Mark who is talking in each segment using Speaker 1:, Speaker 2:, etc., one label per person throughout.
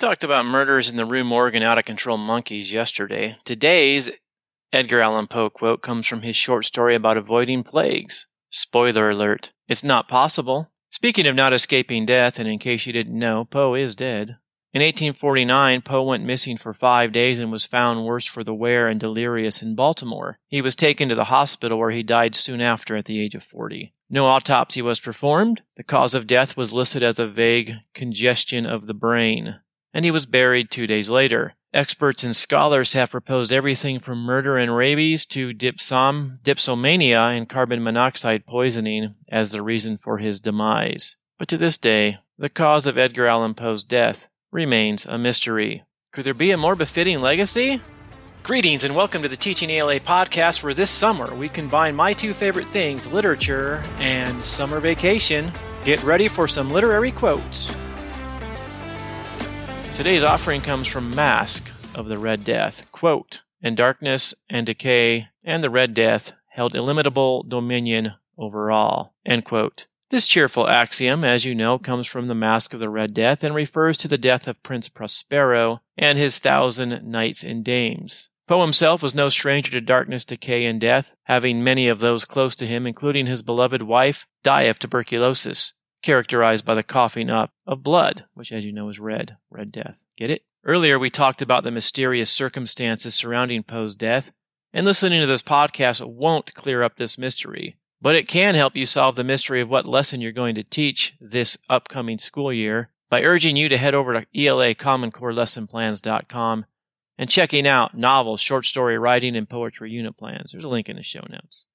Speaker 1: talked about murders in the Rue Morgue out of control monkeys yesterday. Today's Edgar Allan Poe quote comes from his short story about avoiding plagues. Spoiler alert, it's not possible. Speaking of not escaping death, and in case you didn't know, Poe is dead. In 1849, Poe went missing for five days and was found worse for the wear and delirious in Baltimore. He was taken to the hospital where he died soon after at the age of 40. No autopsy was performed. The cause of death was listed as a vague congestion of the brain. And he was buried two days later. Experts and scholars have proposed everything from murder and rabies to dipsom, dipsomania and carbon monoxide poisoning as the reason for his demise. But to this day, the cause of Edgar Allan Poe's death remains a mystery. Could there be a more befitting legacy? Greetings and welcome to the Teaching ELA podcast, where this summer we combine my two favorite things, literature and summer vacation. Get ready for some literary quotes. Today's offering comes from Masque of the Red Death. Quote, and darkness and decay and the Red Death held illimitable dominion over all. End quote. This cheerful axiom, as you know, comes from the Masque of the Red Death and refers to the death of Prince Prospero and his thousand knights and dames. Poe himself was no stranger to darkness, decay, and death, having many of those close to him, including his beloved wife, die of tuberculosis characterized by the coughing up of blood, which, as you know, is red, red death. Get it? Earlier, we talked about the mysterious circumstances surrounding Poe's death, and listening to this podcast won't clear up this mystery, but it can help you solve the mystery of what lesson you're going to teach this upcoming school year by urging you to head over to elacommoncorelessonplans.com and checking out novels, short story writing, and poetry unit plans. There's a link in the show notes.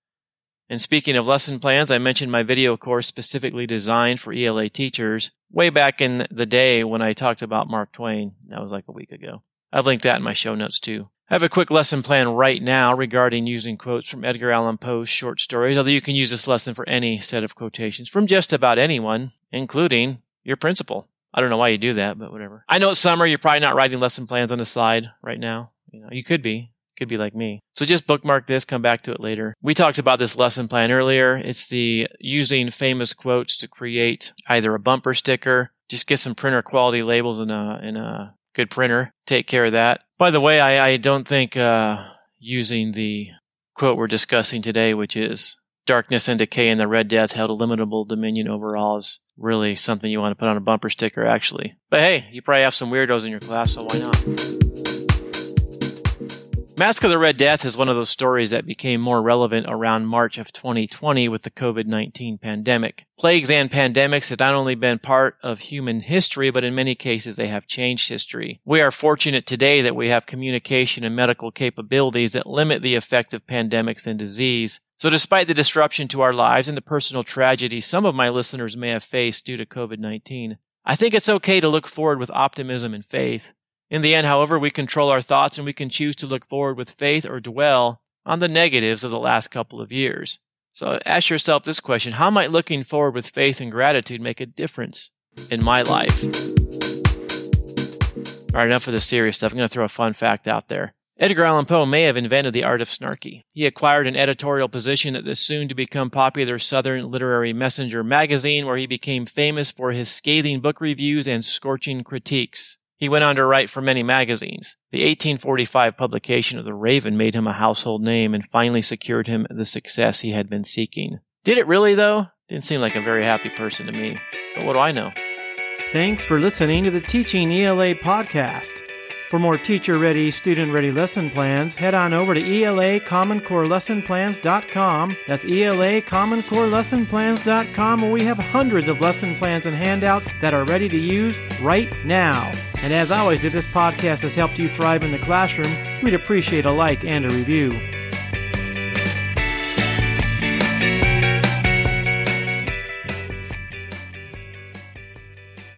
Speaker 1: And speaking of lesson plans, I mentioned my video course specifically designed for ELA teachers way back in the day when I talked about Mark Twain. That was like a week ago. I've linked that in my show notes too. I have a quick lesson plan right now regarding using quotes from Edgar Allan Poe's short stories, although you can use this lesson for any set of quotations from just about anyone, including your principal. I don't know why you do that, but whatever. I know it's summer. You're probably not writing lesson plans on the slide right now. You know, you could be. Could be like me. So just bookmark this, come back to it later. We talked about this lesson plan earlier. It's the using famous quotes to create either a bumper sticker, just get some printer quality labels in a, a good printer. Take care of that. By the way, I, I don't think, uh, using the quote we're discussing today, which is darkness and decay and the red death held illimitable dominion over all is really something you want to put on a bumper sticker, actually. But hey, you probably have some weirdos in your class, so why not? Masque of the Red Death is one of those stories that became more relevant around March of 2020 with the COVID 19 pandemic. Plagues and pandemics have not only been part of human history, but in many cases they have changed history. We are fortunate today that we have communication and medical capabilities that limit the effect of pandemics and disease. So despite the disruption to our lives and the personal tragedy some of my listeners may have faced due to COVID 19, I think it's okay to look forward with optimism and faith. In the end, however, we control our thoughts and we can choose to look forward with faith or dwell on the negatives of the last couple of years. So ask yourself this question How might looking forward with faith and gratitude make a difference in my life? All right, enough of the serious stuff. I'm going to throw a fun fact out there. Edgar Allan Poe may have invented the art of snarky. He acquired an editorial position at the soon to become popular Southern Literary Messenger magazine, where he became famous for his scathing book reviews and scorching critiques. He went on to write for many magazines. The 1845 publication of The Raven made him a household name and finally secured him the success he had been seeking. Did it really, though? Didn't seem like a very happy person to me. But what do I know?
Speaker 2: Thanks for listening to the Teaching ELA podcast. For more teacher ready, student ready lesson plans, head on over to ELA Common Core Lesson Plans.com. That's ELA Common Core Lesson Plans.com, where we have hundreds of lesson plans and handouts that are ready to use right now. And as always, if this podcast has helped you thrive in the classroom, we'd appreciate a like and a review.